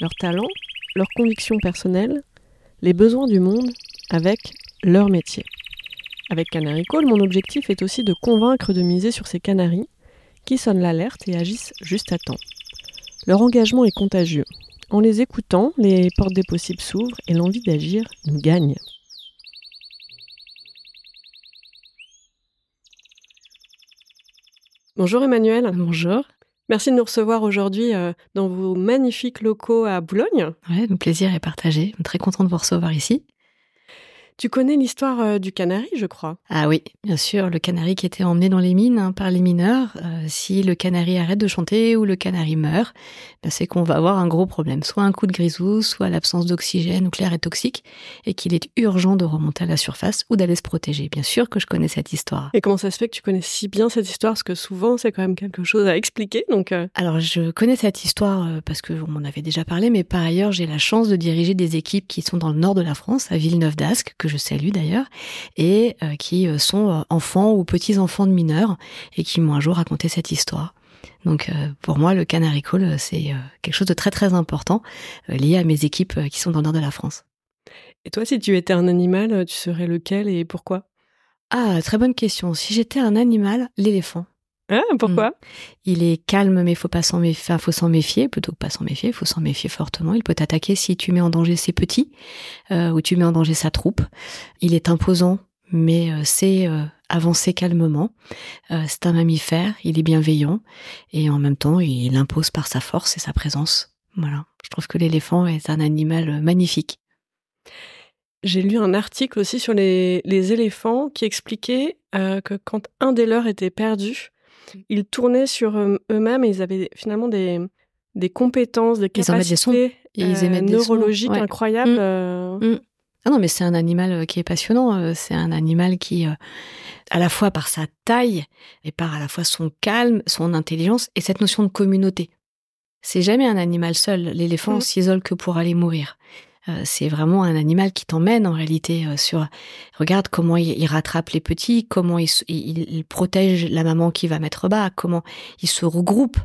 leurs talents, leurs convictions personnelles, les besoins du monde avec leur métier. Avec Canary Call, mon objectif est aussi de convaincre de miser sur ces canaris qui sonnent l'alerte et agissent juste à temps. Leur engagement est contagieux. En les écoutant, les portes des possibles s'ouvrent et l'envie d'agir nous gagne. Bonjour Emmanuel. Bonjour. Merci de nous recevoir aujourd'hui euh, dans vos magnifiques locaux à Boulogne. Ouais, le plaisir est partagé. Très content de vous recevoir ici. Tu connais l'histoire euh, du canari, je crois. Ah oui, bien sûr, le canari qui était emmené dans les mines hein, par les mineurs. Euh, si le canari arrête de chanter ou le canari meurt, ben, c'est qu'on va avoir un gros problème. Soit un coup de grisou, soit l'absence d'oxygène ou clair est toxique, et qu'il est urgent de remonter à la surface ou d'aller se protéger. Bien sûr que je connais cette histoire. Et comment ça se fait que tu connais si bien cette histoire? Parce que souvent, c'est quand même quelque chose à expliquer. Donc, euh. Alors, je connais cette histoire parce que on m'en avait déjà parlé, mais par ailleurs, j'ai la chance de diriger des équipes qui sont dans le nord de la France, à Villeneuve d'Ascq, je salue d'ailleurs, et euh, qui euh, sont euh, enfants ou petits-enfants de mineurs et qui m'ont un jour raconté cette histoire. Donc pour moi, le Canary Call, c'est quelque chose de très très important lié à mes équipes qui sont dans le nord de la France. Et toi, si tu étais un animal, tu serais lequel et pourquoi? Ah, très bonne question. Si j'étais un animal, l'éléphant. Ah, pourquoi? Mm. Il est calme, mais faut pas s'en méfier. faut s'en méfier plutôt que pas s'en méfier. Il faut s'en méfier fortement. Il peut t'attaquer si tu mets en danger ses petits euh, ou tu mets en danger sa troupe. Il est imposant, mais euh, c'est euh, avancer calmement. c'est un mammifère. Il est bienveillant et en même temps, il impose par sa force et sa présence. Voilà. Je trouve que l'éléphant est un animal magnifique. J'ai lu un article aussi sur les, les éléphants qui expliquait que quand un des leurs était perdu, ils tournaient sur eux-mêmes et ils avaient finalement des, des compétences, des capacités des neurologiques incroyables. Mmh. Euh. Mmh. Ah non, mais c'est un animal euh, qui est passionnant. Euh, c'est un animal qui, à la fois par sa taille et par à la fois son calme, son intelligence et cette notion de communauté. C'est jamais un animal seul. L'éléphant mmh. s'isole que pour aller mourir. Euh, c'est vraiment un animal qui t'emmène en réalité euh, sur. Regarde comment il, rattrape les petits, comment il, protège la maman qui va mettre bas, comment il se regroupe.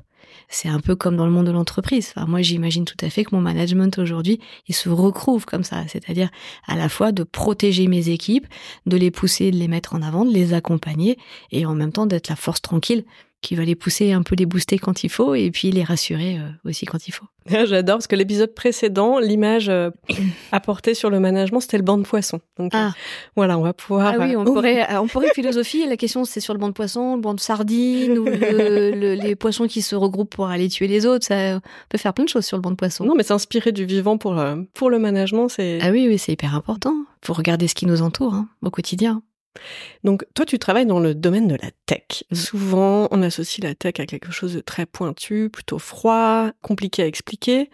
C'est un peu comme dans le monde de l'entreprise. Enfin, moi, j'imagine tout à fait que mon management aujourd'hui, il se recouvre comme ça, c'est-à-dire à la fois de protéger mes équipes, de les pousser, de les mettre en avant, de les accompagner, et en même temps d'être la force tranquille qui va les pousser un peu les booster quand il faut et puis les rassurer euh, aussi quand il faut. J'adore parce que l'épisode précédent, l'image euh, apportée sur le management, c'était le banc de poisson. Donc euh, ah. voilà, on va pouvoir. Ah oui, on pourrait, on pourrait philosopher. La question, c'est sur le banc de poisson, le banc de sardines ou les poissons qui se regroupent pour aller tuer les autres. Ça on peut faire plein de choses sur le banc de poisson. Non, mais s'inspirer du vivant pour pour le management, c'est. Ah oui, oui, c'est hyper important. Faut regarder ce qui nous entoure hein, au quotidien. Donc toi, tu travailles dans le domaine de la tech. Mmh. Souvent, on associe la tech à quelque chose de très pointu, plutôt froid, compliqué à expliquer.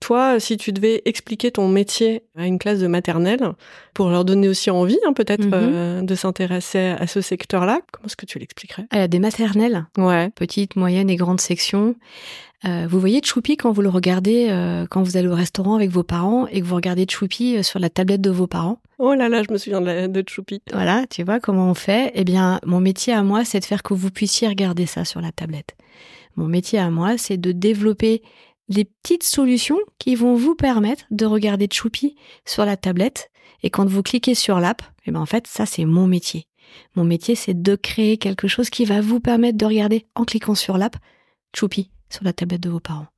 Toi, si tu devais expliquer ton métier à une classe de maternelle, pour leur donner aussi envie, hein, peut-être, mmh euh, de s'intéresser à ce secteur-là, comment est-ce que tu l'expliquerais? A Des maternelles, ouais. petites, moyennes et grandes sections. Euh, vous voyez Choupi quand vous le regardez, euh, quand vous allez au restaurant avec vos parents et que vous regardez Choupi sur la tablette de vos parents? Oh là là, je me souviens de, de Choupi. Voilà, tu vois comment on fait Eh bien, mon métier à moi, c'est de faire que vous puissiez regarder ça sur la tablette. Mon métier à moi, c'est de développer les petites solutions qui vont vous permettre de regarder Choupi sur la tablette. Et quand vous cliquez sur l'app, eh ben en fait, ça c'est mon métier. Mon métier, c'est de créer quelque chose qui va vous permettre de regarder en cliquant sur l'app Choupi sur la tablette de vos parents.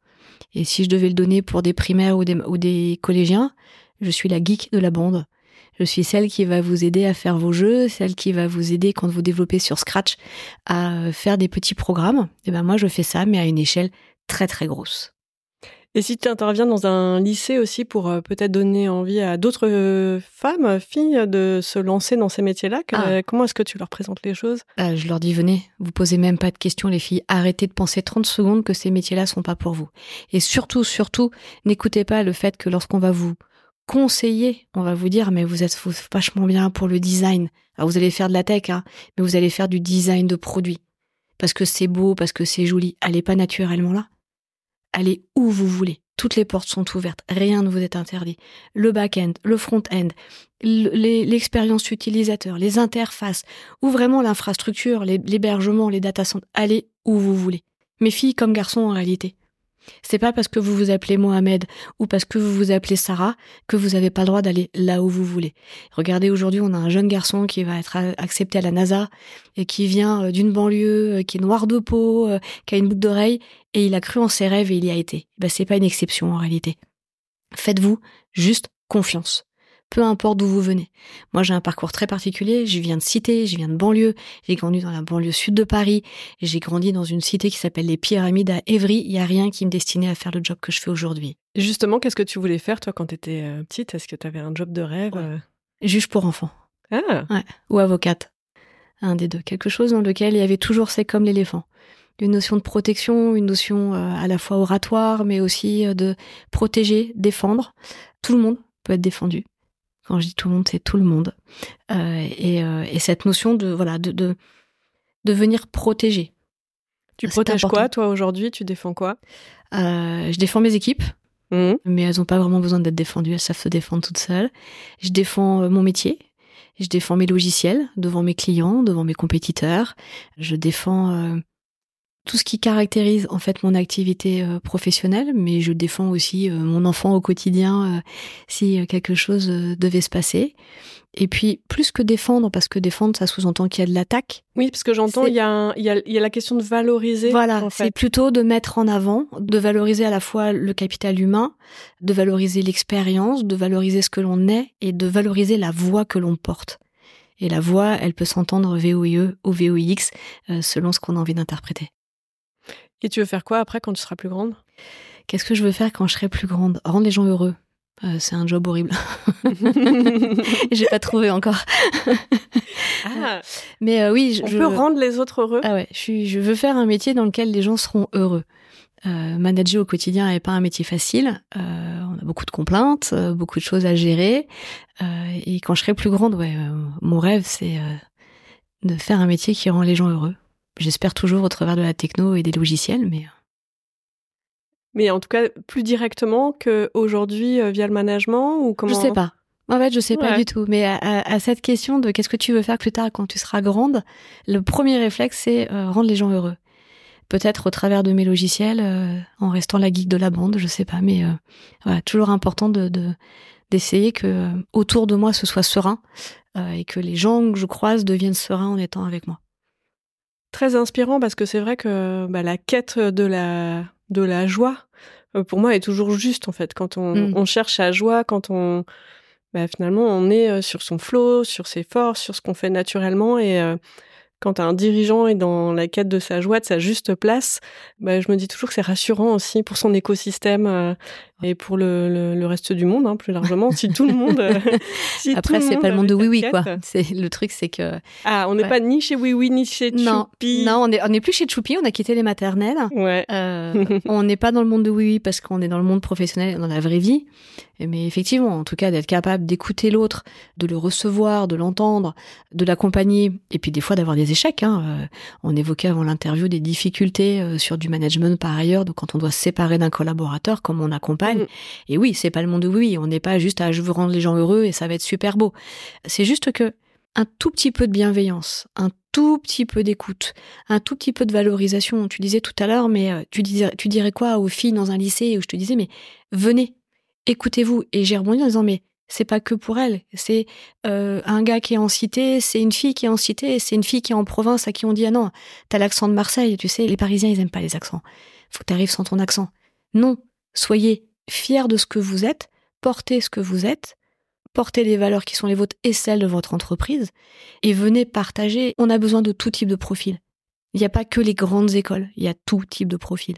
Et si je devais le donner pour des primaires ou des, des collégiens, je suis la geek de la bande. Je suis celle qui va vous aider à faire vos jeux, celle qui va vous aider quand vous développez sur Scratch à faire des petits programmes. Et ben moi je fais ça, mais à une échelle très très grosse. Et si tu interviens dans un lycée aussi pour euh, peut-être donner envie à d'autres euh, femmes, filles, de se lancer dans ces métiers-là, Ah. comment est-ce que tu leur présentes les choses? Euh, je leur dis venez, vous posez même pas de questions les filles, arrêtez de penser 30 secondes que ces métiers-là sont pas pour vous. Et surtout, surtout, n'écoutez pas le fait que lorsqu'on va vous conseiller, on va vous dire mais vous êtes vachement bien pour le design. Alors vous allez faire de la tech, hein, mais vous allez faire du design de produits. Parce que c'est beau, parce que c'est joli. Allez pas naturellement là. Allez où vous voulez. Toutes les portes sont ouvertes. Rien ne vous est interdit. Le back-end, le front-end, l'expérience utilisateur, les interfaces, ou vraiment l'infrastructure, l'hébergement, les data centers. Allez où vous voulez. Mes filles comme garçons en réalité. C'est pas parce que vous vous appelez Mohamed ou parce que vous vous appelez Sarah que vous n'avez pas le droit d'aller là où vous voulez. Regardez, aujourd'hui, on a un jeune garçon qui va être accepté à la NASA et qui vient euh, d'une banlieue, euh, qui est noir de peau, euh, qui a une boucle d'oreille et il a cru en ses rêves et il y a été. Ben, c'est pas une exception en réalité. Faites-vous juste confiance. Peu importe d'où vous venez. Moi, j'ai un parcours très particulier. Je viens de cité, je viens de banlieue. J'ai grandi dans la banlieue sud de Paris. J'ai grandi dans une cité qui s'appelle les Pyramides à Évry. Il y a rien qui me destinait à faire le job que je fais aujourd'hui. Justement, qu'est-ce que tu voulais faire, toi, quand tu étais petite? Est-ce que tu avais un job de rêve Ouais. euh? Juge pour enfants. Ah, ou avocate. Un des deux. Quelque chose dans lequel il y avait toujours c'est comme l'éléphant. Une notion de protection, une notion euh, à la fois oratoire, mais aussi euh, de protéger, défendre. Tout le monde peut être défendu. Quand je dis tout le monde, c'est tout le monde. Euh, et, euh, et cette notion de voilà de de, de venir protéger. tu protèges important. quoi, toi, aujourd'hui? Tu défends quoi? Euh, je défends mes équipes, Mhm. mais elles n'ont pas vraiment besoin d'être défendues, elles savent se défendre toutes seules. Je défends mon métier, je défends mes logiciels devant mes clients, devant mes compétiteurs. Je défends tout ce qui caractérise en fait mon activité euh, professionnelle, mais je défends aussi euh, mon enfant au quotidien euh, si quelque chose devait se passer. Et puis plus que défendre, parce que défendre ça sous-entend qu'il y a de l'attaque. Oui, parce que j'entends, il y, a un- il y, a, il y a la question de valoriser. Voilà, en c'est plutôt de mettre en avant, de valoriser à la fois le capital humain, de valoriser l'expérience, de valoriser ce que l'on est et de valoriser la voix que l'on porte. Et la voix, elle peut s'entendre VOIE ou VOIX euh, selon ce qu'on a envie d'interpréter. Et tu veux faire quoi après quand tu seras plus grande? Qu'est-ce que je veux faire quand je serai plus grande? Rendre les gens heureux. Euh, c'est un job horrible. J'ai pas trouvé encore. Ah, Mais euh, oui, je, on je- peut rendre les autres heureux? Ah ouais, je, suis, je veux faire un métier dans lequel les gens seront heureux. Euh, manager au quotidien n'est pas un métier facile. Euh, on a beaucoup de complaintes, euh, beaucoup de choses à gérer. Euh, et quand je serai plus grande, ouais, euh, mon rêve, c'est euh, de faire un métier qui rend les gens heureux. J'espère toujours au travers de la techno et des logiciels, mais euh, Mais en tout cas, plus directement qu'aujourd'hui euh, via le management ou comment je sais pas. En fait, je sais pas du tout. Mais à, à- à cette question de qu'est-ce que tu veux faire plus tard quand tu seras grande, le premier réflexe, c'est euh, rendre les gens heureux. Peut-être au travers de mes logiciels, euh, en restant la geek de la bande, je sais pas. Mais euh, voilà, toujours important de de- d'essayer que autour de moi ce soit serein et que les gens que je croise deviennent sereins en étant avec moi. Très inspirant parce que c'est vrai que bah, la quête de la, de la joie, euh, pour moi, est toujours juste en fait. Quand on, Mm. on cherche la joie, quand on. Bah, finalement, on est euh, sur son flow, sur ses forces, sur ce qu'on fait naturellement. Et euh, quand un dirigeant est dans la quête de sa joie, de sa juste place, bah, je me dis toujours que c'est rassurant aussi pour son écosystème euh, et pour le, le, le reste du monde, hein, plus largement. si tout le monde. euh, si Après, c'est pas le monde de oui oui quoi. C'est le truc, c'est que Ah, on n'est Ouais. pas ni chez Oui Oui, ni chez non, Choupi. non, on est on est plus chez Choupi, on a quitté les maternelles. Ouais. Euh, on n'est pas dans le monde de oui oui parce qu'on est dans le monde professionnel, dans la vraie vie. Mais effectivement, en tout cas, d'être capable d'écouter l'autre, de le recevoir, de l'entendre, de l'accompagner, et puis des fois d'avoir des échecs. Hein. Euh, on évoquait avant l'interview des difficultés sur du management par ailleurs, donc quand on doit se séparer d'un collaborateur, comme on accompagne. Mm. Et oui, c'est pas le monde de oui. On n'est pas juste à je veux rendre les gens heureux et ça va être super beau. C'est juste que un tout petit peu de bienveillance, un tout petit peu d'écoute, un tout petit peu de valorisation. Tu disais tout à l'heure, mais euh, tu, disais, tu dirais quoi aux filles dans un lycée où je te disais, mais venez, écoutez-vous. Et j'ai rebondi en disant, mais c'est pas que pour elle. C'est euh, un gars qui est en cité, c'est une fille qui est en cité, c'est une fille qui est en province à qui on dit, ah non, t'as l'accent de Marseille, tu sais, les Parisiens, ils aiment pas les accents. Faut que t'arrives sans ton accent. Non, soyez fiers de ce que vous êtes, portez ce que vous êtes, portez les valeurs qui sont les vôtres et celles de votre entreprise, et venez partager. On a besoin de tout type de profil. Il n'y a pas que les grandes écoles, il y a tout type de profil.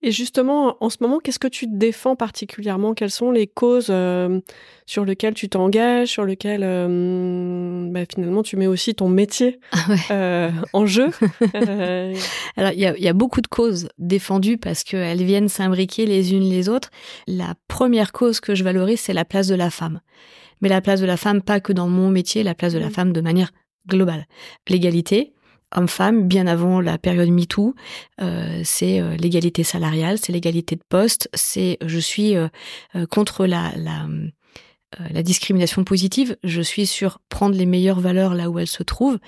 Et justement, en ce moment, qu'est-ce que tu défends particulièrement? Quelles sont les causes euh, sur lesquelles tu t'engages, sur lesquelles euh, bah, finalement tu mets aussi ton métier ah euh, en jeu? Alors, il y a, y a, beaucoup de causes défendues parce qu'elles viennent s'imbriquer les unes les autres. La première cause que je valorise, c'est la place de la femme. Mais la place de la femme, pas que dans mon métier, la place de la mmh. femme de manière globale. L'égalité, homme-femme, bien avant la période MeToo, euh, c'est euh, l'égalité salariale, c'est l'égalité de poste, c'est je suis euh, contre la discrimination positive, je suis sur prendre les meilleures valeurs là où elles se trouvent,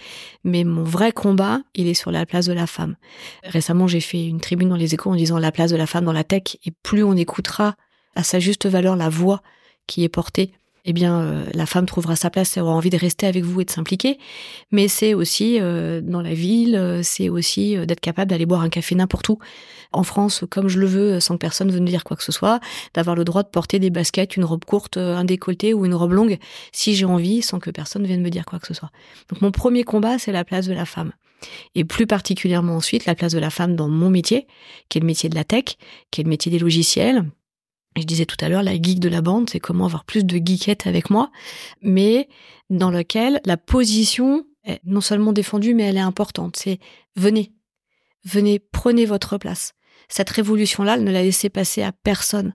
mais mon vrai combat, il est sur la place de la femme. Récemment, j'ai fait une tribune dans les échos en disant la place de la femme dans la tech, et plus on écoutera à sa juste valeur la voix qui est portée eh bien, euh, la femme trouvera sa place, elle aura envie de rester avec vous et de s'impliquer. Mais c'est aussi euh, dans la ville, euh, c'est aussi d'être capable d'aller boire un café n'importe où en France, comme je le veux, sans que personne ne me dire quoi que ce soit, d'avoir le droit de porter des baskets, une robe courte, un décolleté ou une robe longue, si j'ai envie, sans que personne vienne me dire quoi que ce soit. Donc mon premier combat, c'est la place de la femme. Et plus particulièrement ensuite, la place de la femme dans mon métier, qui est le métier de la tech, qui est le métier des logiciels, je disais tout à l'heure, la geek de la bande, c'est comment avoir plus de geekette avec moi, mais dans lequel la position est non seulement défendue, mais elle est importante. C'est venez, venez, prenez votre place. Cette révolution-là, elle ne l'a laissé passer à personne.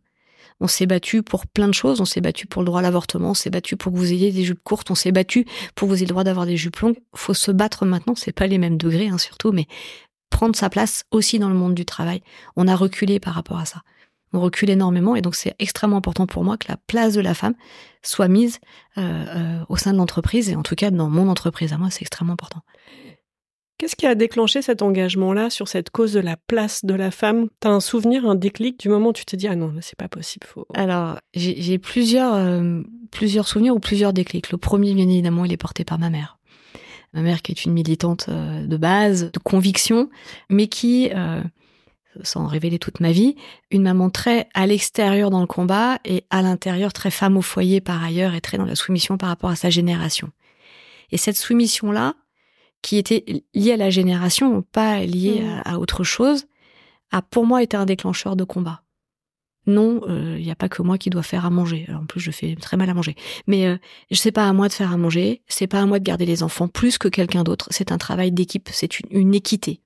On s'est battu pour plein de choses. On s'est battu pour le droit à l'avortement. On s'est battu pour que vous ayez des jupes courtes. On s'est battu pour que vous ayez le droit d'avoir des jupes longues. Faut se battre maintenant. C'est pas les mêmes degrés, hein, surtout, mais prendre sa place aussi dans le monde du travail. On a reculé par rapport à ça on recule énormément et donc c'est extrêmement important pour moi que la place de la femme soit mise euh, euh, au sein de l'entreprise et en tout cas dans mon entreprise à moi c'est extrêmement important. Qu'est-ce qui a déclenché cet engagement-là sur cette cause de la place de la femme? T'as un souvenir, un déclic du moment où tu te dis ah non c'est pas possible. Faut... Alors j'ai plusieurs euh, plusieurs souvenirs ou plusieurs déclics. Le premier bien évidemment il est porté par ma mère. Ma mère qui est une militante de base, de conviction, mais qui sans révéler toute ma vie, une maman très à l'extérieur dans le combat et à l'intérieur très femme au foyer par ailleurs et très dans la soumission par rapport à sa génération. Et cette soumission-là, qui était liée à la génération, pas liée mmh. à, autre chose, a pour moi été un déclencheur de combat. Non, il euh, n'y a pas que moi qui dois faire à manger. en plus, je fais très mal à manger. Mais euh, sais pas à moi de faire à manger. C'est pas à moi de garder les enfants plus que quelqu'un d'autre. C'est un travail d'équipe. C'est une équité.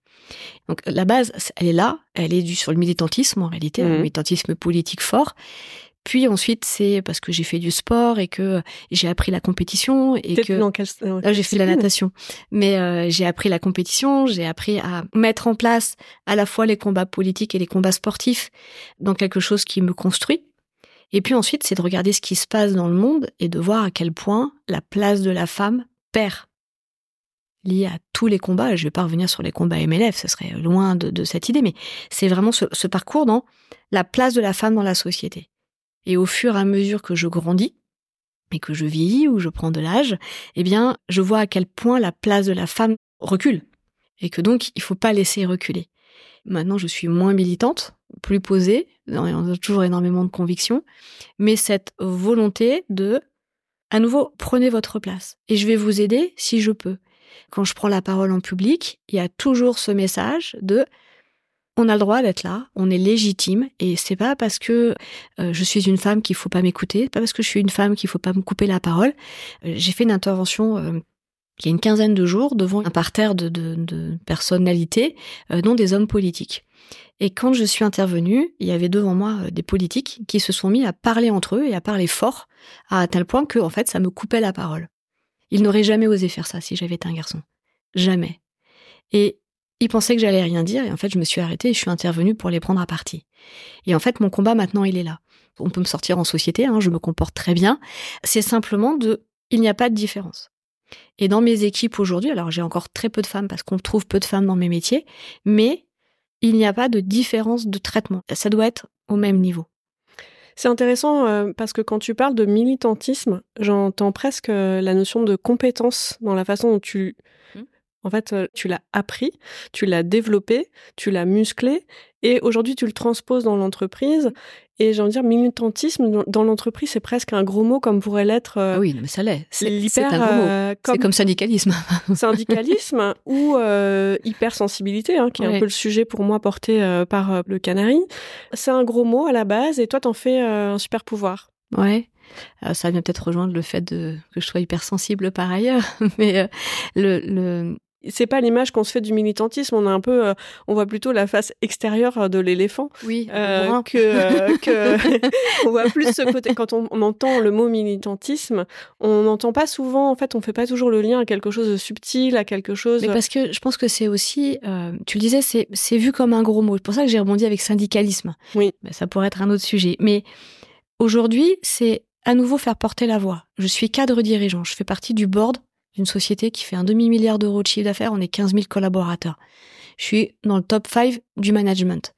Donc la base, elle est là, elle est due sur le militantisme en réalité, un mmh. militantisme politique fort. Puis ensuite, c'est parce que j'ai fait du sport et que j'ai appris la compétition et que là j'ai fait la natation. Mais euh, j'ai appris la compétition, j'ai appris à mettre en place à la fois les combats politiques et les combats sportifs dans quelque chose qui me construit. Et puis ensuite, c'est de regarder ce qui se passe dans le monde et de voir à quel point la place de la femme perd lié à tous les combats. Je ne vais pas revenir sur les combats MLF, ce serait loin de, cette idée, mais c'est vraiment ce, parcours dans la place de la femme dans la société. Et au fur et à mesure que je grandis, et que je vieillis ou je prends de l'âge, eh bien, je vois à quel point la place de la femme recule. Et que donc, il faut pas laisser reculer. Maintenant, je suis moins militante, plus posée, a toujours énormément de convictions, mais cette volonté de, à nouveau, prenez votre place. Et je vais vous aider si je peux quand je prends la parole en public, il y a toujours ce message de on a le droit d'être là, on est légitime et c'est pas parce que euh, je suis une femme qu'il faut pas m'écouter, pas parce que je suis une femme qu'il faut pas me couper la parole. Euh, j'ai fait une intervention euh, il y a une quinzaine de jours devant un parterre de, personnalités, dont des hommes politiques. Et quand je suis intervenue, il y avait devant moi des politiques qui se sont mis à parler entre eux et à parler fort, à tel point que en fait ça me coupait la parole. Il n'aurait jamais osé faire ça si j'avais été un garçon. Jamais. Et il pensait que j'allais rien dire, et en fait, je me suis arrêtée et je suis intervenue pour les prendre à partie. Et en fait, mon combat maintenant, il est là. On peut me sortir en société, hein, je me comporte très bien. C'est simplement de, il n'y a pas de différence. Et dans mes équipes aujourd'hui, alors j'ai encore très peu de femmes parce qu'on trouve peu de femmes dans mes métiers, mais il n'y a pas de différence de traitement. Ça doit être au même niveau. C'est intéressant euh, parce que quand tu parles de militantisme, j'entends presque euh, la notion de compétence dans la façon dont tu mmh. En fait, euh, tu l'as appris, tu l'as développé, tu l'as musclé, et aujourd'hui tu le transposes dans l'entreprise. Et j'ai envie de dire, militantisme dans l'entreprise, c'est presque un gros mot comme pourrait l'être. Euh, ah oui, mais ça l'est. C'est un gros mot. Euh, c'est comme syndicalisme. syndicalisme ou euh, hypersensibilité, hein, qui est un peu le sujet pour moi porté par le Canari. C'est un gros mot à la base, et toi, t'en fais un super pouvoir. Ouais. ça vient peut-être rejoindre le fait de, que je sois hypersensible par ailleurs, mais le, le, c'est pas l'image qu'on se fait du militantisme. On a un peu, euh, on voit plutôt la face extérieure de l'éléphant. Oui. Euh, que, euh, que on voit plus ce côté. Quand on, entend le mot militantisme, on n'entend pas souvent. En fait, on fait pas toujours le lien à quelque chose de subtil, à quelque chose. Mais parce que je pense que c'est aussi, tu le disais, c'est c'est vu comme un gros mot. C'est pour ça que j'ai rebondi avec syndicalisme. Oui. ça pourrait être un autre sujet. Mais aujourd'hui, c'est à nouveau faire porter la voix. Je suis cadre dirigeant. Je fais partie du board d'une société qui fait un demi-milliard d'euros de chiffre d'affaires, on est 15 000 collaborateurs. Je suis dans le top 5 du management.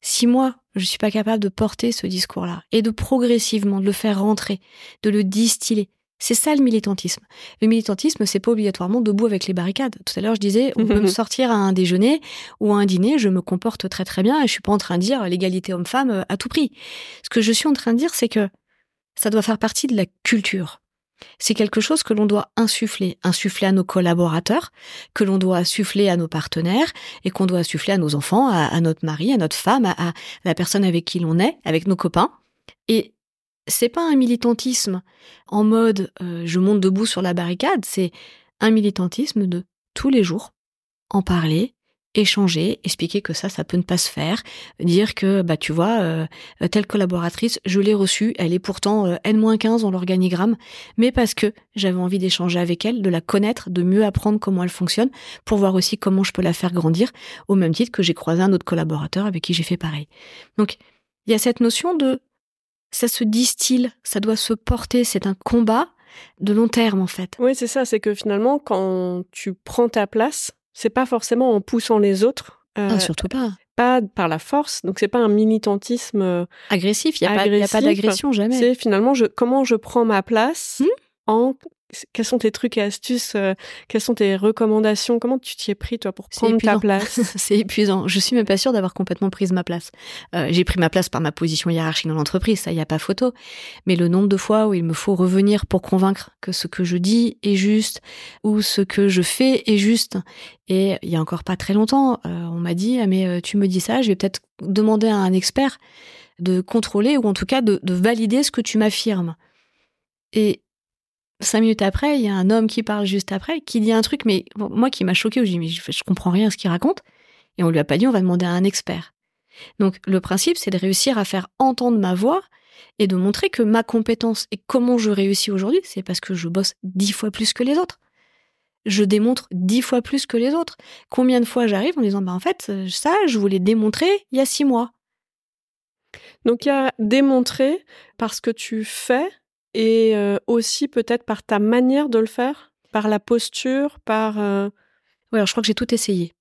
Si moi, je suis pas capable de porter ce discours-là et de progressivement de le faire rentrer, de le distiller, c'est ça le militantisme. Le militantisme, c'est pas obligatoirement debout avec les barricades. Tout à l'heure, je disais, on peut me sortir à un déjeuner ou à un dîner, je me comporte très très bien et je suis pas en train de dire l'égalité homme-femme euh, à tout prix. Ce que je suis en train de dire, c'est que ça doit faire partie de la culture c'est quelque chose que l'on doit insuffler, insuffler à nos collaborateurs, que l'on doit insuffler à nos partenaires et qu'on doit insuffler à nos enfants, à, notre mari, à notre femme, à, la personne avec qui l'on est, avec nos copains. Et c'est pas un militantisme en mode euh, je monte debout sur la barricade, c'est un militantisme de tous les jours, en parler, échanger, expliquer que ça, ça peut ne pas se faire, dire que, bah, tu vois, euh, telle collaboratrice, je l'ai reçue, elle est pourtant euh, N-15 dans l'organigramme, mais parce que j'avais envie d'échanger avec elle, de la connaître, de mieux apprendre comment elle fonctionne, pour voir aussi comment je peux la faire grandir, au même titre que j'ai croisé un autre collaborateur avec qui j'ai fait pareil. Donc, il y a cette notion de, ça se distille, ça doit se porter, c'est un combat de long terme, en fait. Oui, c'est ça, c'est que finalement, quand tu prends ta place, c'est pas forcément en poussant les autres. Euh, ah, surtout pas. Pas par la force. Donc c'est pas un militantisme euh, agressif. Il y a, pas d'agression jamais. C'est finalement je, comment je prends ma place hmm en quels sont tes trucs et astuces euh, Quelles sont tes recommandations? Comment tu t'y es pris, toi, pour prendre ta place? C'est épuisant. Je suis même pas sûre d'avoir complètement pris ma place. Euh, j'ai pris ma place par ma position hiérarchique dans l'entreprise, ça, y a pas photo. Mais le nombre de fois où il me faut revenir pour convaincre que ce que je dis est juste ou ce que je fais est juste. Et il y a encore pas très longtemps, euh, on m'a dit ah, mais tu me dis ça, je vais peut-être demander à un expert de contrôler ou en tout cas de, de valider ce que tu m'affirmes. Et cinq minutes après, il y a un homme qui parle juste après, qui dit un truc, mais moi qui m'a choqué, je dis, mais je, comprends rien à ce qu'il raconte. Et on lui a pas dit, on va demander à un expert. Donc, le principe, c'est de réussir à faire entendre ma voix et de montrer que ma compétence et comment je réussis aujourd'hui, c'est parce que je bosse dix fois plus que les autres. Je démontre dix fois plus que les autres. Combien de fois j'arrive en disant, bah, en fait, ça, je voulais démontrer il y a six mois. Donc, il y a démontrer parce que tu fais et euh, aussi peut-être par ta manière de le faire, par la posture, par... Euh... Oui, alors je crois que j'ai tout essayé.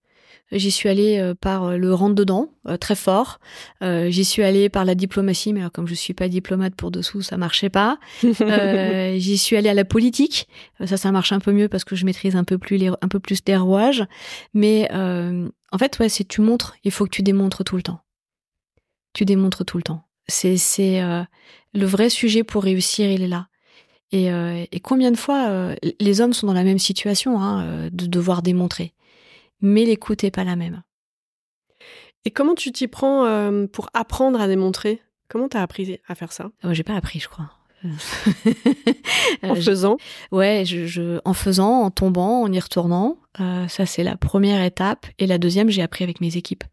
J'y suis allée euh, par euh, le rentre-dedans, très fort. J'y suis allée par la diplomatie, mais comme je suis pas diplomate pour dessous, ça marchait pas. J'y suis allée à la politique. Ça, ça marche un peu mieux parce que je maîtrise un peu plus les, un peu plus des rouages. Mais en fait, ouais, c'est tu montres, il faut que tu démontres tout le temps. Tu démontres tout le temps. C'est c'est euh, le vrai sujet pour réussir, il est là. Et, euh, et combien de fois euh, les hommes sont dans la même situation hein, de devoir démontrer, mais l'écoute est pas la même. Et comment tu t'y prends pour apprendre à démontrer? Comment t'as appris à faire ça? Moi, j'ai pas appris, je crois. en faisant? Ouais, je, je, en faisant, en tombant, en y retournant. ça, c'est la première étape. Et la deuxième, j'ai appris avec mes équipes.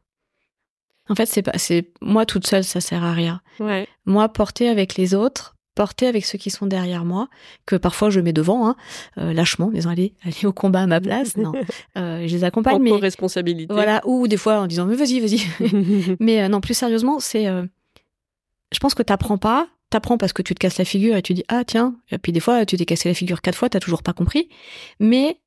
En fait, c'est pas, c'est moi toute seule, ça sert à rien. Ouais. Moi, porter avec les autres, porter avec ceux qui sont derrière moi, que parfois je mets devant, hein, euh, lâchement, en disant allez, allez au combat à ma place. Non, euh, je les accompagne, en mais responsabilité. Voilà, ou des fois en disant mais vas-y, vas-y. mais euh, non, plus sérieusement, c'est, je pense que t'apprends pas. T'apprends parce que tu te casses la figure et tu dis ah tiens et puis des fois tu t'es cassé la figure quatre fois t'as toujours pas compris mais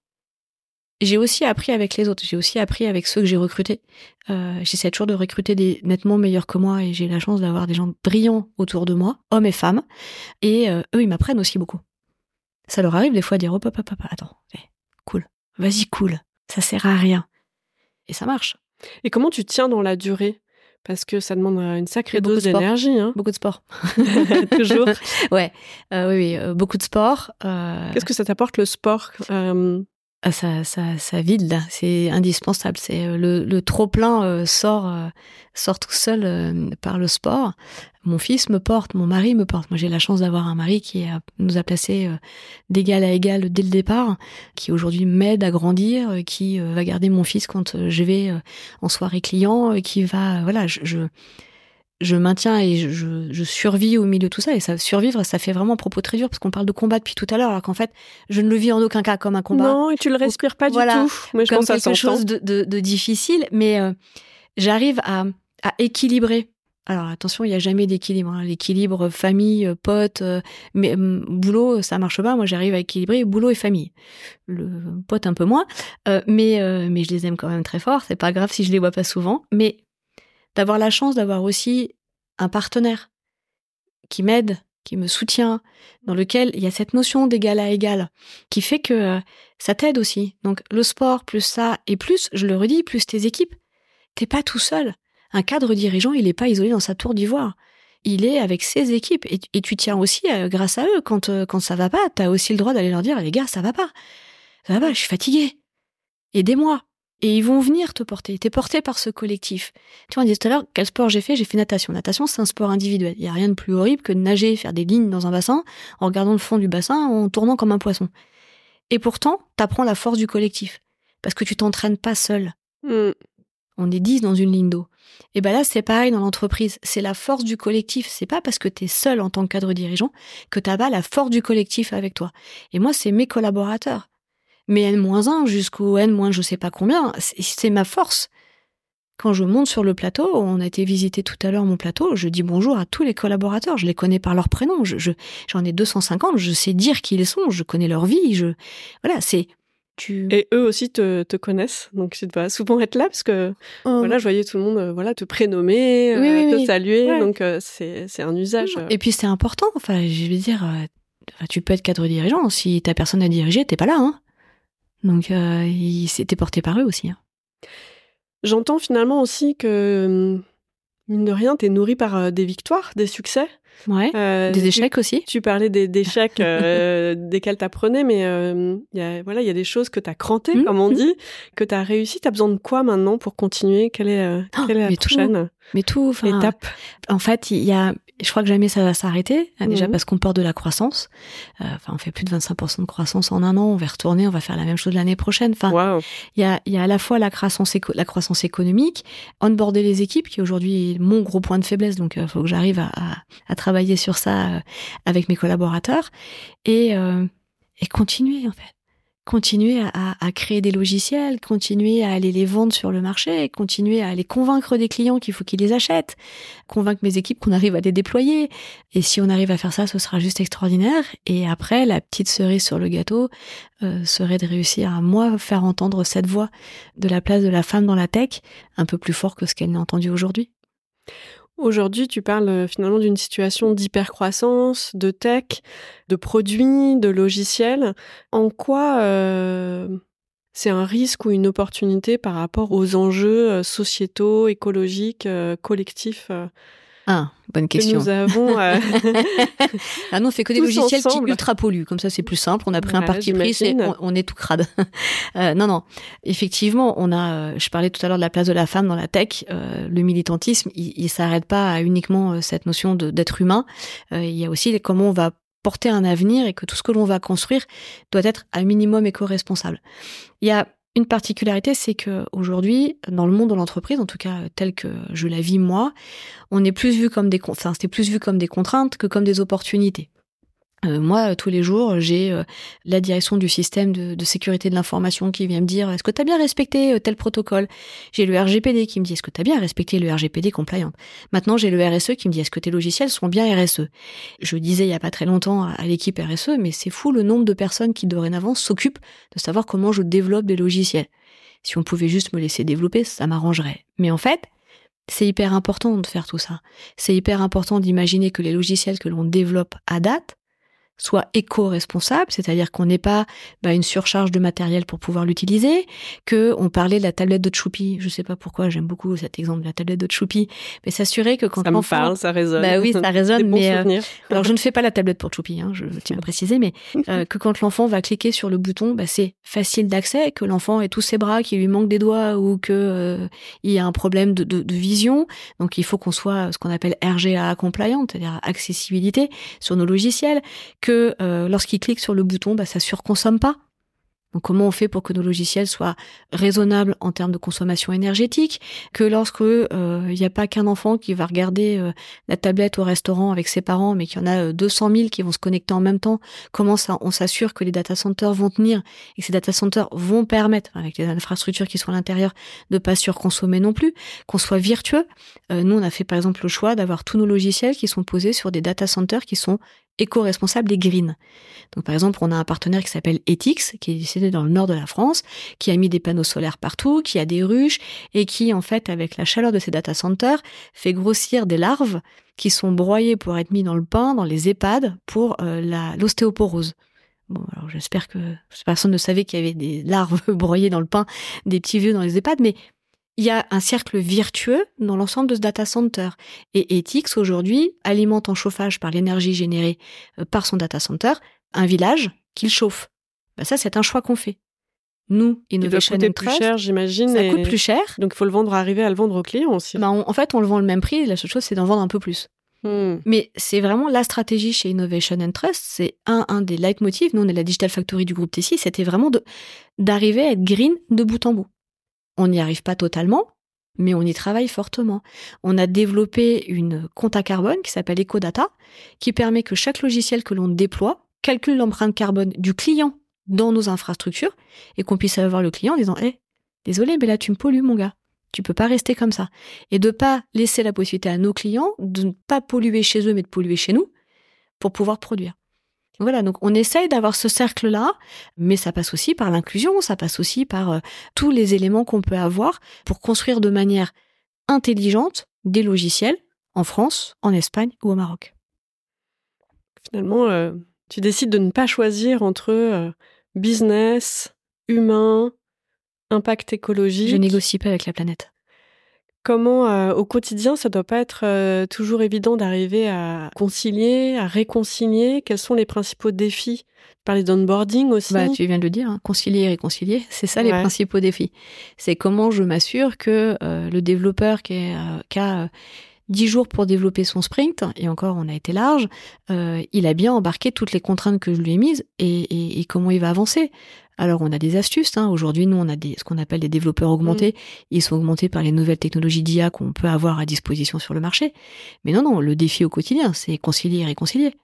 j'ai aussi appris avec les autres. J'ai aussi appris avec ceux que j'ai recrutés. Euh, J'essaie toujours de recruter des nettement meilleurs que moi et j'ai la chance d'avoir des gens brillants autour de moi, hommes et femmes. Et euh, eux, ils m'apprennent aussi beaucoup. Ça leur arrive des fois de dire, hop, hop, hop, attends, eh, cool, vas-y, cool. Ça sert à rien. Et ça marche. Et comment tu tiens dans la durée? Parce que ça demande une sacrée dose d'énergie. Hein. Beaucoup de sport. Toujours. ouais, euh, oui, oui, euh, beaucoup de sport. Euh... Qu'est-ce que ça t'apporte le sport euh, ça, ça, ça vide c'est indispensable. C'est euh, le, le trop plein euh, sort, euh, sort tout seul par le sport. Mon fils me porte, mon mari me porte. Moi, j'ai la chance d'avoir un mari qui nous a placés d'égal à égal dès le départ, qui aujourd'hui m'aide à grandir, qui va garder mon fils quand je vais en soirée client, qui va, voilà, je, je je maintiens et je, je, survis au milieu de tout ça. Et ça survivre, ça fait vraiment un propos très dur parce qu'on parle de combat depuis tout à l'heure, alors qu'en fait, je ne le vis en aucun cas comme un combat. Non, et tu le respires pas du tout. Mais je comme pense quelque chose de, de, de, difficile, mais euh, j'arrive à, à équilibrer. Alors attention, il n'y a jamais d'équilibre. Hein. L'équilibre famille, euh, pote, euh, mais boulot, ça marche pas. Moi, j'arrive à équilibrer boulot et famille. Le pote un peu moins, mais mais je les aime quand même très fort. C'est pas grave si je les vois pas souvent. Mais d'avoir la chance d'avoir aussi un partenaire qui m'aide, qui me soutient, dans lequel il y a cette notion d'égal à égal, qui fait que euh, ça t'aide aussi. Donc le sport, plus ça, et plus, je le redis, plus tes équipes, t'es pas tout seul. Un cadre dirigeant, il n'est pas isolé dans sa tour d'ivoire. Il est avec ses équipes et, tu tiens aussi euh, grâce à eux. Quand, euh, quand ça va pas, t'as aussi le droit d'aller leur dire, les gars, ça va pas. Ça va pas, je suis fatigué. Aidez-moi et ils vont venir te porter. T'es porté par ce collectif. Tu vois, on disait tout à l'heure, quel sport j'ai fait? J'ai fait natation. Natation, c'est un sport individuel. Il y a rien de plus horrible que de nager, faire des lignes dans un bassin, en regardant le fond du bassin, en tournant comme un poisson. Et pourtant, t'apprends la force du collectif. Parce que tu t'entraînes pas seul. Mm. On est dix dans une ligne d'eau. Et ben là, c'est pareil dans l'entreprise. C'est la force du collectif. C'est pas parce que t'es seul en tant que cadre dirigeant que t'as pas la force du collectif avec toi. Et moi, c'est mes collaborateurs mais N-1 jusqu'au N- je sais pas combien, c'est ma force. Quand je monte sur le plateau, on a été visiter tout à l'heure mon plateau, je dis bonjour à tous les collaborateurs, je les connais par leur prénom, je, j'en ai 250, je sais dire qui ils sont, je connais leur vie, je, voilà, c'est, tu... Et eux aussi te, te connaissent, donc tu dois souvent être là parce que oh. voilà, je voyais tout le monde euh, voilà te prénommer, euh, te saluer, donc euh, c'est un usage. Et puis c'est important. Enfin, je veux dire, tu peux être cadre dirigeant si t'as personne à diriger, t'es pas là. Hein. Donc, euh, il s'était porté par eux aussi. Hein. J'entends finalement aussi que, hum, mine de rien, tu es nourri par euh, des victoires, des succès. Ouais, euh, des échecs aussi. Tu parlais des échecs euh, desquels tu apprenais, mais il y a, voilà, il y a des choses que tu as crantées, mmh, comme on mmh. dit, que tu as réussi. Tu as besoin de quoi maintenant pour continuer? Quelle est, oh, quelle est la prochaine? Mais tout, étape En fait, il y a je crois que jamais ça va s'arrêter, hein, déjà mhm. parce qu'on porte de la croissance. Euh, enfin, on fait plus de 25% de croissance en un an. On va retourner, on va faire la même chose l'année prochaine. Enfin, il y, a, y a à la fois la croissance, la croissance économique, onboarder les équipes, qui aujourd'hui est mon gros point de faiblesse. Donc, il euh, faut que j'arrive à, à, travailler sur ça euh, avec mes collaborateurs et, et continuer en fait continuer à, créer des logiciels, continuer à aller les vendre sur le marché, continuer à aller convaincre des clients qu'il faut qu'ils les achètent, convaincre mes équipes qu'on arrive à les déployer. Et si on arrive à faire ça, ce sera juste extraordinaire. Et après, la petite cerise sur le gâteau euh, serait de réussir à moi faire entendre cette voix de la place de la femme dans la tech un peu plus fort que ce qu'elle n'a entendu aujourd'hui. Aujourd'hui, tu parles euh, finalement d'une situation d'hypercroissance, de tech, de produits, de logiciels. En quoi euh, c'est un risque ou une opportunité par rapport aux enjeux euh, sociétaux, écologiques, collectifs ah, bonne question. nous avons. Euh... ah non, on fait que des logiciels qui ultra polluent. Comme ça, c'est plus simple. On a pris un parti pris, on, est tout crade. euh, non, non. Effectivement, on a. Euh, je parlais tout à l'heure de la place de la femme dans la tech. Euh, le militantisme, il, il s'arrête pas à uniquement euh, cette notion d'être humain. il y a aussi comment on va porter un avenir et que tout ce que l'on va construire doit être à minimum éco-responsable. Il y a une particularité, c'est que aujourd'hui, dans le monde de l'entreprise, en tout cas tel que je la vis moi, on est plus vu comme des, enfin, c'était plus vu comme des contraintes que comme des opportunités. Euh, moi, tous les jours, j'ai euh, la direction du système de, sécurité de l'information qui vient me dire est-ce que tu as bien respecté euh, tel protocole? J'ai le RGPD qui me dit est-ce que tu as bien respecté le RGPD compliant? Maintenant, j'ai le RSE qui me dit est-ce que tes logiciels sont bien RSE Je disais il y a pas très longtemps à, l'équipe RSE, mais c'est fou le nombre de personnes qui dorénavant s'occupent de savoir comment je développe des logiciels. Si on pouvait juste me laisser développer, ça m'arrangerait. Mais en fait, c'est hyper important de faire tout ça. C'est hyper important d'imaginer que les logiciels que l'on développe à date soit éco-responsable, c'est-à-dire qu'on n'ait pas bah, une surcharge de matériel pour pouvoir l'utiliser, que on parlait de la tablette de Choupi, je sais pas pourquoi j'aime beaucoup cet exemple de la tablette de Choupi, mais s'assurer que quand ça me parle, ça résonne. Bah oui, ça résonne, mais euh, alors je ne fais pas la tablette pour Choupi, hein, je tiens à préciser, mais euh, que quand l'enfant va cliquer sur le bouton, bah, c'est facile d'accès, que l'enfant ait tous ses bras, qu'il lui manque des doigts ou que euh, il y a un problème de, de, de vision, donc il faut qu'on soit ce qu'on appelle RGA compliant, c'est-à-dire accessibilité sur nos logiciels, que euh, lorsqu'il clique sur le bouton, bah, ça surconsomme pas. Donc comment on fait pour que nos logiciels soient raisonnables en termes de consommation énergétique Que lorsque il euh, n'y a pas qu'un enfant qui va regarder euh, la tablette au restaurant avec ses parents, mais qu'il y en a 200 000 qui vont se connecter en même temps, comment on s'assure que les data centers vont tenir et que ces data centers vont permettre, avec les infrastructures qui sont à l'intérieur, de pas surconsommer non plus, qu'on soit virtueux. nous, on a fait par exemple le choix d'avoir tous nos logiciels qui sont posés sur des data centers qui sont éco-responsable et green. Donc par exemple, on a un partenaire qui s'appelle Etix, qui est décidé dans le nord de la France, qui a mis des panneaux solaires partout, qui a des ruches et qui en fait, avec la chaleur de ces data centers, fait grossir des larves qui sont broyées pour être mis dans le pain, dans les EHPAD, pour euh, l'ostéoporose. Bon, alors j'espère que personne ne savait qu'il y avait des larves broyées dans le pain des petits vieux dans les EHPAD, mais il y a un cercle virtueux dans l'ensemble de ce data center. Et Etix, aujourd'hui, alimente en chauffage par l'énergie générée euh, par son data center un village qu'il chauffe. Bah ça, c'est un choix qu'on fait. Nous, Innovation Il doit plus cher, j'imagine. Ça coûte plus cher. Donc, il faut le vendre, arriver à le vendre aux clients aussi. Bah, en fait, on le vend le même prix. La seule chose, c'est d'en vendre un peu plus. Hmm. Mais c'est vraiment la stratégie chez Innovation and Trust. C'est un, un des leitmotifs. Nous, on est la Digital Factory du groupe Tessie. C'était vraiment d'arriver à être green de bout en bout. On n'y arrive pas totalement, mais on y travaille fortement. On a développé une compte à carbone qui s'appelle EcoData, qui permet que chaque logiciel que l'on déploie calcule l'empreinte carbone du client dans nos infrastructures et qu'on puisse avoir le client en disant "Eh, désolé, mais là tu me pollues mon gars. Tu peux pas rester comme ça." Et de pas laisser la possibilité à nos clients de ne pas polluer chez eux mais de polluer chez nous pour pouvoir produire. Voilà, donc on essaye d'avoir ce cercle-là, mais ça passe aussi par l'inclusion, ça passe aussi par euh, tous les éléments qu'on peut avoir pour construire de manière intelligente des logiciels en France, en Espagne ou au Maroc. Finalement, euh, tu décides de ne pas choisir entre euh, business, humain, impact écologique. Je négocie pas avec la planète. Comment euh, au quotidien, ça doit pas être euh, toujours évident d'arriver à concilier, à réconcilier? Quels sont les principaux défis? Parler d'onboarding aussi. Bah, tu viens de le dire, hein, concilier et réconcilier, c'est ça les principaux défis. C'est comment je m'assure que euh, le développeur qui, est, qui a 10 jours pour développer son sprint, et encore on a été large, il a bien embarqué toutes les contraintes que je lui ai mises et, et comment il va avancer. Alors on a des astuces. Hein. Aujourd'hui, nous on a des, ce qu'on appelle des développeurs augmentés. Mm. Ils sont augmentés par les nouvelles technologies d'IA qu'on peut avoir à disposition sur le marché. Mais non, non, le défi au quotidien, c'est concilier et réconcilier.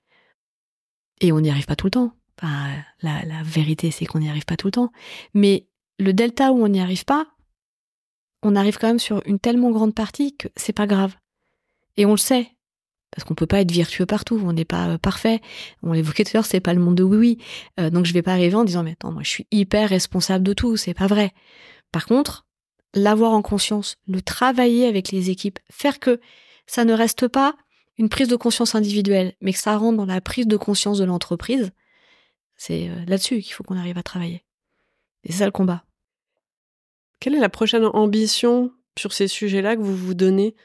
Et on n'y arrive pas tout le temps. la, la vérité, c'est qu'on n'y arrive pas tout le temps. Mais le delta où on n'y arrive pas, on arrive quand même sur une tellement grande partie que c'est pas grave. Et on le sait parce qu'on peut pas être vertueux partout, on n'est pas euh, parfait. On l'évoquait tout à l'heure, c'est pas le monde de oui oui. Euh, donc je vais pas arriver en disant mais attends, moi je suis hyper responsable de tout, c'est pas vrai. Par contre, l'avoir en conscience, le travailler avec les équipes, faire que ça ne reste pas une prise de conscience individuelle, mais que ça rentre dans la prise de conscience de l'entreprise, c'est euh, là-dessus qu'il faut qu'on arrive à travailler. Et c'est ça le combat. Quelle est la prochaine ambition sur ces sujets-là que vous vous donnez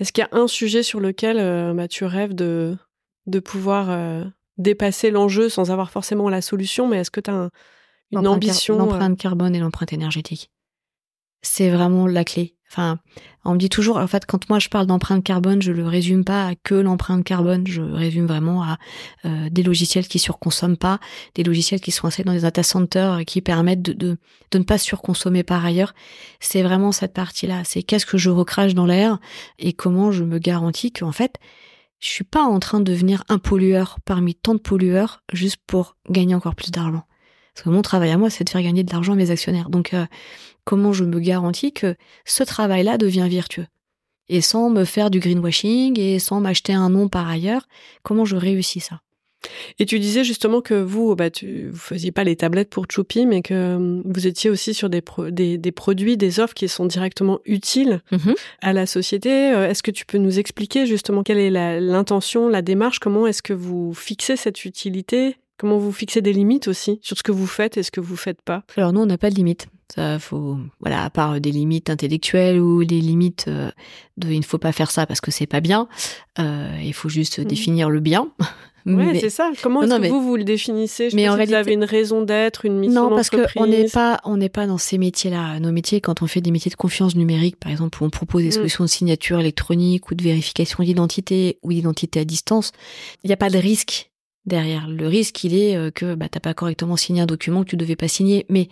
est-ce qu'il y a un sujet sur lequel euh, bah, tu rêves de, de pouvoir euh, dépasser l'enjeu sans avoir forcément la solution, mais est-ce que tu as une ambition euh L'empreinte carbone et l'empreinte énergétique. C'est vraiment la clé. Enfin, on me dit toujours, en fait, quand moi je parle d'empreinte carbone, je le résume pas à que l'empreinte carbone, je résume vraiment à euh, des logiciels qui surconsomment pas, des logiciels qui sont installés dans des data centers qui permettent de, de, de ne pas surconsommer par ailleurs. C'est vraiment cette partie-là. C'est qu'est-ce que je recrache dans l'air et comment je me garantis qu'en fait, je suis pas en train de devenir un pollueur parmi tant de pollueurs juste pour gagner encore plus d'argent. Parce que mon travail à moi, c'est de faire gagner de l'argent à mes actionnaires. Donc, euh, comment je me garantis que ce travail-là devient virtueux Et sans me faire du greenwashing et sans m'acheter un nom par ailleurs, comment je réussis ça? Et tu disais justement que vous, bah, tu, vous faisiez pas les tablettes pour Choupi, mais que euh, vous étiez aussi sur des, des, des, produits, des offres qui sont directement utiles Mhm. à la société. Euh, Est-ce que tu peux nous expliquer justement quelle est la- l'intention, la, démarche? Comment est-ce que vous fixez cette utilité? Comment vous fixez des limites aussi sur ce que vous faites et ce que vous faites pas? Alors nous, on n'a pas de limite. Ça faut, voilà, à part des limites intellectuelles ou des limites euh, de il ne faut pas faire ça parce que c'est pas bien. Euh, il faut juste Mhm. définir le bien. Mais- c'est ça. Comment est-ce que mais- vous vous le définissez? Je mais en pas si vous réalité- avez une raison d'être, une mission non, parce que on d'entreprise. n'est pas, on n'est pas dans ces métiers-là. Nos métiers, quand on fait des métiers de confiance numérique, par exemple, où on propose des Mm. solutions de signature électronique ou de vérification d'identité ou d'identité à distance, il n'y a pas de risque derrière. Le risque, il est euh, que bah, t'as pas correctement signé un document que tu devais pas signer. Mais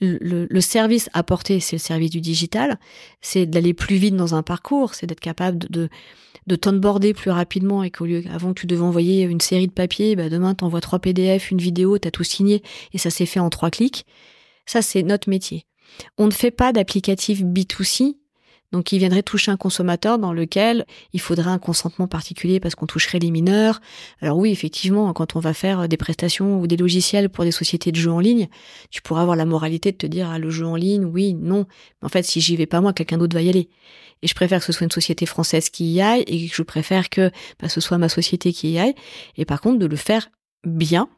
le, service apporté, c'est le service du digital, c'est d'aller plus vite dans un parcours, c'est d'être capable de, de de t'onboarder plus rapidement et qu'au lieu avant que tu devais envoyer une série de papiers, bah demain t'envoies trois PDF, une vidéo, t'as tout signé et ça s'est fait en trois clics. Ça c'est notre métier. On ne fait pas d'applicatif B2C, donc qui viendrait toucher un consommateur dans lequel il faudrait un consentement particulier parce qu'on toucherait les mineurs. Alors oui, effectivement, quand on va faire des prestations ou des logiciels pour des sociétés de jeux en ligne, tu pourras avoir la moralité de te dire ah, le jeu en ligne, oui, non. Mais en fait, si j'y vais pas moi, quelqu'un d'autre va y aller. Et je préfère que ce soit une société française qui y aille et que je préfère que bah, ce soit ma société qui y aille. Et par contre, de le faire bien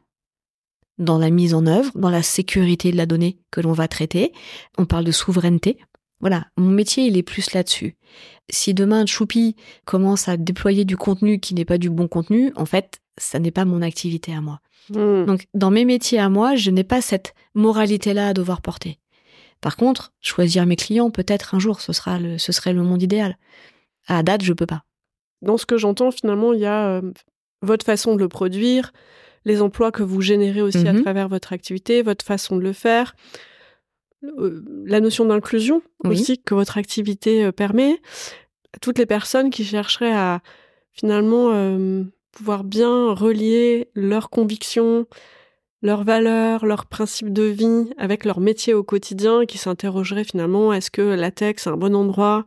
dans la mise en œuvre, dans la sécurité de la donnée que l'on va traiter. On parle de souveraineté. Voilà, mon métier, il est plus là-dessus. Si demain Choupi commence à déployer du contenu qui n'est pas du bon contenu, en fait, ça n'est pas mon activité à moi. Hmm. Donc, dans mes métiers à moi, je n'ai pas cette moralité-là à devoir porter. Par contre, choisir mes clients, peut-être un jour, ce sera le, ce serait le monde idéal. À date, je peux pas. Dans ce que j'entends, finalement, il y a euh, votre façon de le produire, les emplois que vous générez aussi à Mhm. travers votre activité, votre façon de le faire, la notion d'inclusion Oui. aussi que votre activité euh, permet. Toutes les personnes qui chercheraient à finalement euh, pouvoir bien relier leurs convictions, leurs valeurs, leurs principes de vie avec leur métier au quotidien, qui s'interrogeraient finalement est-ce que la tech c'est un bon endroit?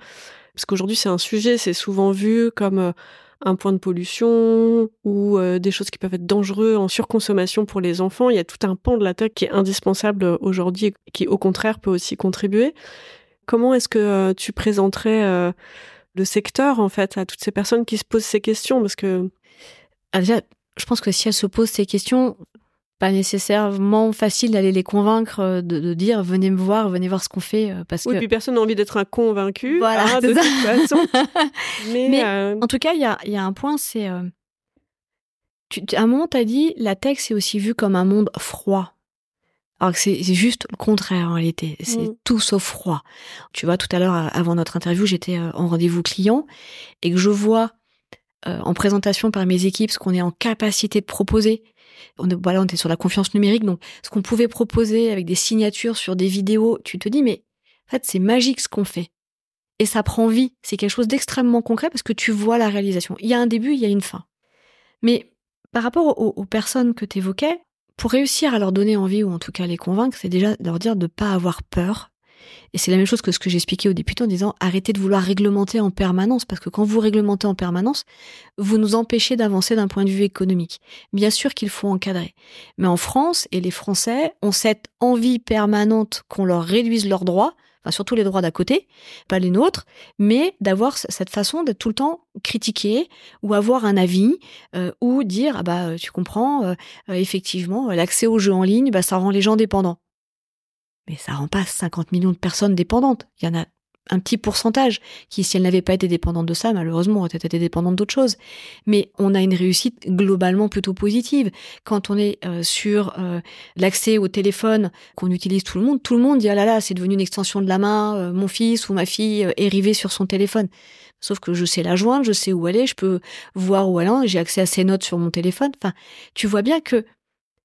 Parce qu'aujourd'hui c'est un sujet, c'est souvent vu comme euh, un point de pollution ou euh, des choses qui peuvent être dangereux en surconsommation pour les enfants. Il y a tout un pan de la tech qui est indispensable euh, aujourd'hui et qui au contraire peut aussi contribuer. Comment est-ce que euh, tu présenterais le secteur en fait à toutes ces personnes qui se posent ces questions? Parce que Ah, déjà, je pense que si elles se posent ces questions, pas nécessairement facile d'aller les convaincre euh, de, de dire venez me voir, venez voir ce qu'on fait, euh, parce oui, que puis personne n'a envie d'être un convaincu Voilà, hein, de ça. toute façon. Mais, Mais euh, En tout cas, il y a, y a un point, c'est... euh, à un moment, tu as dit, la tech, c'est aussi vu comme un monde froid. Alors que c'est juste le contraire en réalité. C'est Mm. tout sauf froid. Tu vois, tout à l'heure, avant notre interview, j'étais en rendez-vous client et que je vois euh, en présentation par mes équipes ce qu'on est en capacité de proposer. On voilà, on était sur la confiance numérique, donc ce qu'on pouvait proposer avec des signatures sur des vidéos, tu te dis, mais en fait, c'est magique ce qu'on fait et ça prend vie. C'est quelque chose d'extrêmement concret parce que tu vois la réalisation. Il y a un début, il y a une fin. Mais par rapport aux, aux personnes que tu évoquais, pour réussir à leur donner envie ou en tout cas les convaincre, c'est déjà leur dire de ne pas avoir peur. Et c'est la même chose que ce que j'expliquais aux députés en disant arrêtez de vouloir réglementer en permanence parce que quand vous réglementez en permanence, vous nous empêchez d'avancer d'un point de vue économique. Bien sûr qu'il faut encadrer. Mais en France, et les Français ont cette envie permanente qu'on leur réduise leurs droits, enfin surtout les droits d'à côté, pas les nôtres, mais d'avoir cette façon d'être tout le temps critiqué ou avoir un avis euh, ou dire ah bah tu comprends euh, euh, effectivement l'accès aux jeux en ligne bah ça rend les gens dépendants. Mais ça rend pas 50 millions de personnes dépendantes. Il y en a un petit pourcentage qui, si elles n'avaient pas été dépendantes de ça, malheureusement, auraient été dépendantes d'autres choses. Mais on a une réussite globalement plutôt positive. Quand on est euh, sur euh, l'accès au téléphone qu'on utilise tout le monde, tout le monde dit ah là là, c'est devenu une extension de la main, euh, mon fils ou ma fille euh, est rivé sur son téléphone. Sauf que je sais la joindre, je sais où elle est, je peux voir où elle j'ai accès à ses notes sur mon téléphone. Enfin, tu vois bien que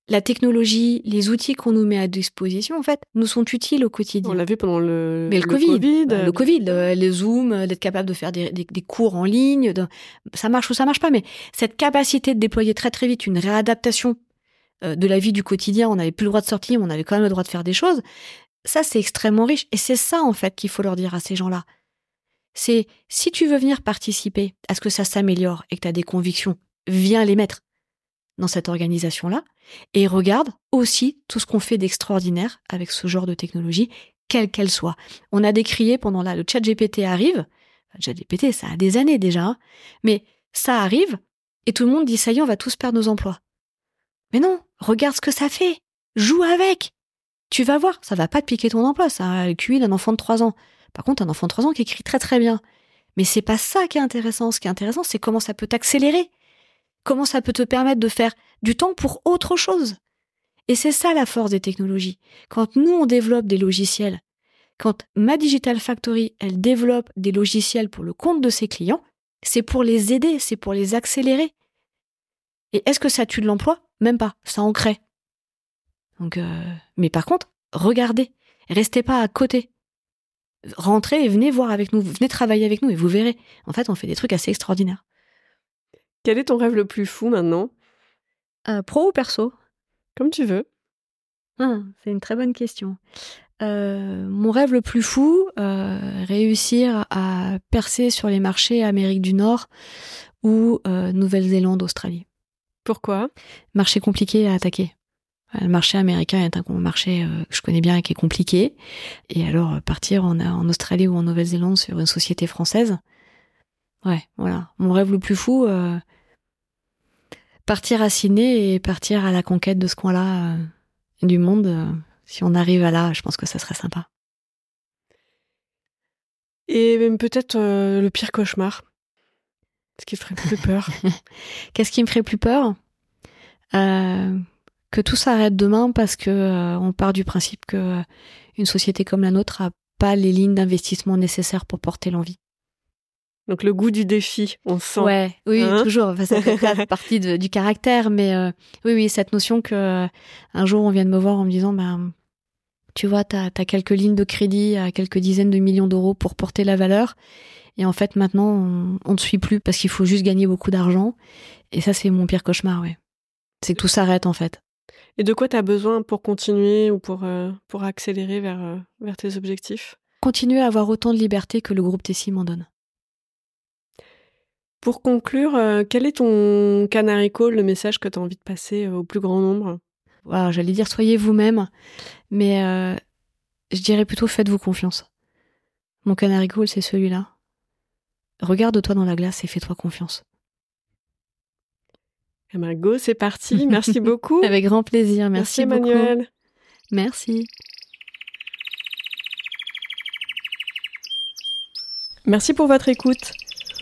la technologie, les outils qu'on nous met à disposition, en fait, nous sont utiles au quotidien. on l'a vu pendant le, Mais le, Covid, Covid, le Covid, le- les Zooms, euh, d'être capable de faire des, des- des cours en ligne, de- ça marche ou ça marche pas, mais cette capacité de déployer très très vite une réadaptation euh, de la vie du quotidien, on n'avait plus le droit de sortir, mais on avait quand même le droit de faire des choses, ça c'est extrêmement riche. Et c'est ça en fait qu'il faut leur dire à ces gens-là. C'est si tu veux venir participer à ce que ça s'améliore et que tu as des convictions, viens les mettre. Dans cette organisation-là et regarde aussi tout ce qu'on fait d'extraordinaire avec ce genre de technologie, quelle qu'elle soit. On a décrié pendant là, le chat GPT arrive, le chat GPT, ça a des années déjà, hein, mais ça arrive et tout le monde dit ça y est, on va tous perdre nos emplois. Mais non, regarde ce que ça fait. Joue avec. Tu vas voir, ça va pas te piquer ton emploi, ça a le QI d'un enfant de 3 ans. Par contre, un enfant de 3 ans qui écrit très très bien. Mais c'est pas ça qui est intéressant. Ce qui est intéressant, c'est comment ça peut t'accélérer. Comment ça peut te permettre de faire du temps pour autre chose? Et c'est ça la force des technologies. Quand nous, on développe des logiciels, quand ma Digital Factory, elle développe des logiciels pour le compte de ses clients, c'est pour les aider, c'est pour les accélérer. Et est-ce que ça tue de l'emploi? Même pas, ça en crée. Euh, mais par contre, regardez, restez pas à côté. Rentrez et venez voir avec nous, venez travailler avec nous et vous verrez. En fait, on fait des trucs assez extraordinaires. Quel est ton rêve le plus fou maintenant? Euh, Pro ou perso? Comme tu veux. Ah, c'est une très bonne question. Euh, mon rêve le plus fou, réussir à percer sur les marchés Amérique du Nord ou Nouvelle-Zélande, Australie. Pourquoi? Marché compliqué à attaquer. Le marché américain est un marché euh, que je connais bien et qui est compliqué. Et alors, euh, partir en, en Australie ou en Nouvelle-Zélande sur une société française, ouais, voilà. Mon rêve le plus fou, euh, partir à Sydney et partir à la conquête de ce coin-là du monde. si on arrive à là, je pense que ça serait sympa. Et même peut-être le pire cauchemar. Ce qui ferait plus peur. Qu'est-ce qui me ferait plus peur? Que tout s'arrête demain parce que euh, on part du principe que euh, une société comme la nôtre a pas les lignes d'investissement nécessaires pour porter l'envie. Donc le goût du défi, on sent. Ouais, oui, hein toujours. Enfin, ça fait partie du caractère, mais euh, oui, oui, cette notion que un jour on vient de me voir en me disant, ben, tu vois, t'as as quelques lignes de crédit à quelques dizaines de millions d'euros pour porter la valeur, et en fait maintenant on, on ne suit plus parce qu'il faut juste gagner beaucoup d'argent, et ça c'est mon pire cauchemar, ouais. C'est que tout s'arrête en fait. Et de quoi tu as besoin pour continuer ou pour, euh, pour accélérer vers, euh, vers tes objectifs? Continuer à avoir autant de liberté que le groupe Tessie m'en donne. Pour conclure, euh, quel est ton canary call, le message que tu as envie de passer au plus grand nombre? J'allais dire soyez vous-même, mais je dirais plutôt faites-vous confiance. Mon canary call, c'est celui-là. Regarde-toi dans la glace et fais-toi confiance. Eh ben, go, c'est parti. Merci beaucoup. Avec grand plaisir. Merci, Merci Emmanuel. Merci. Merci pour votre écoute.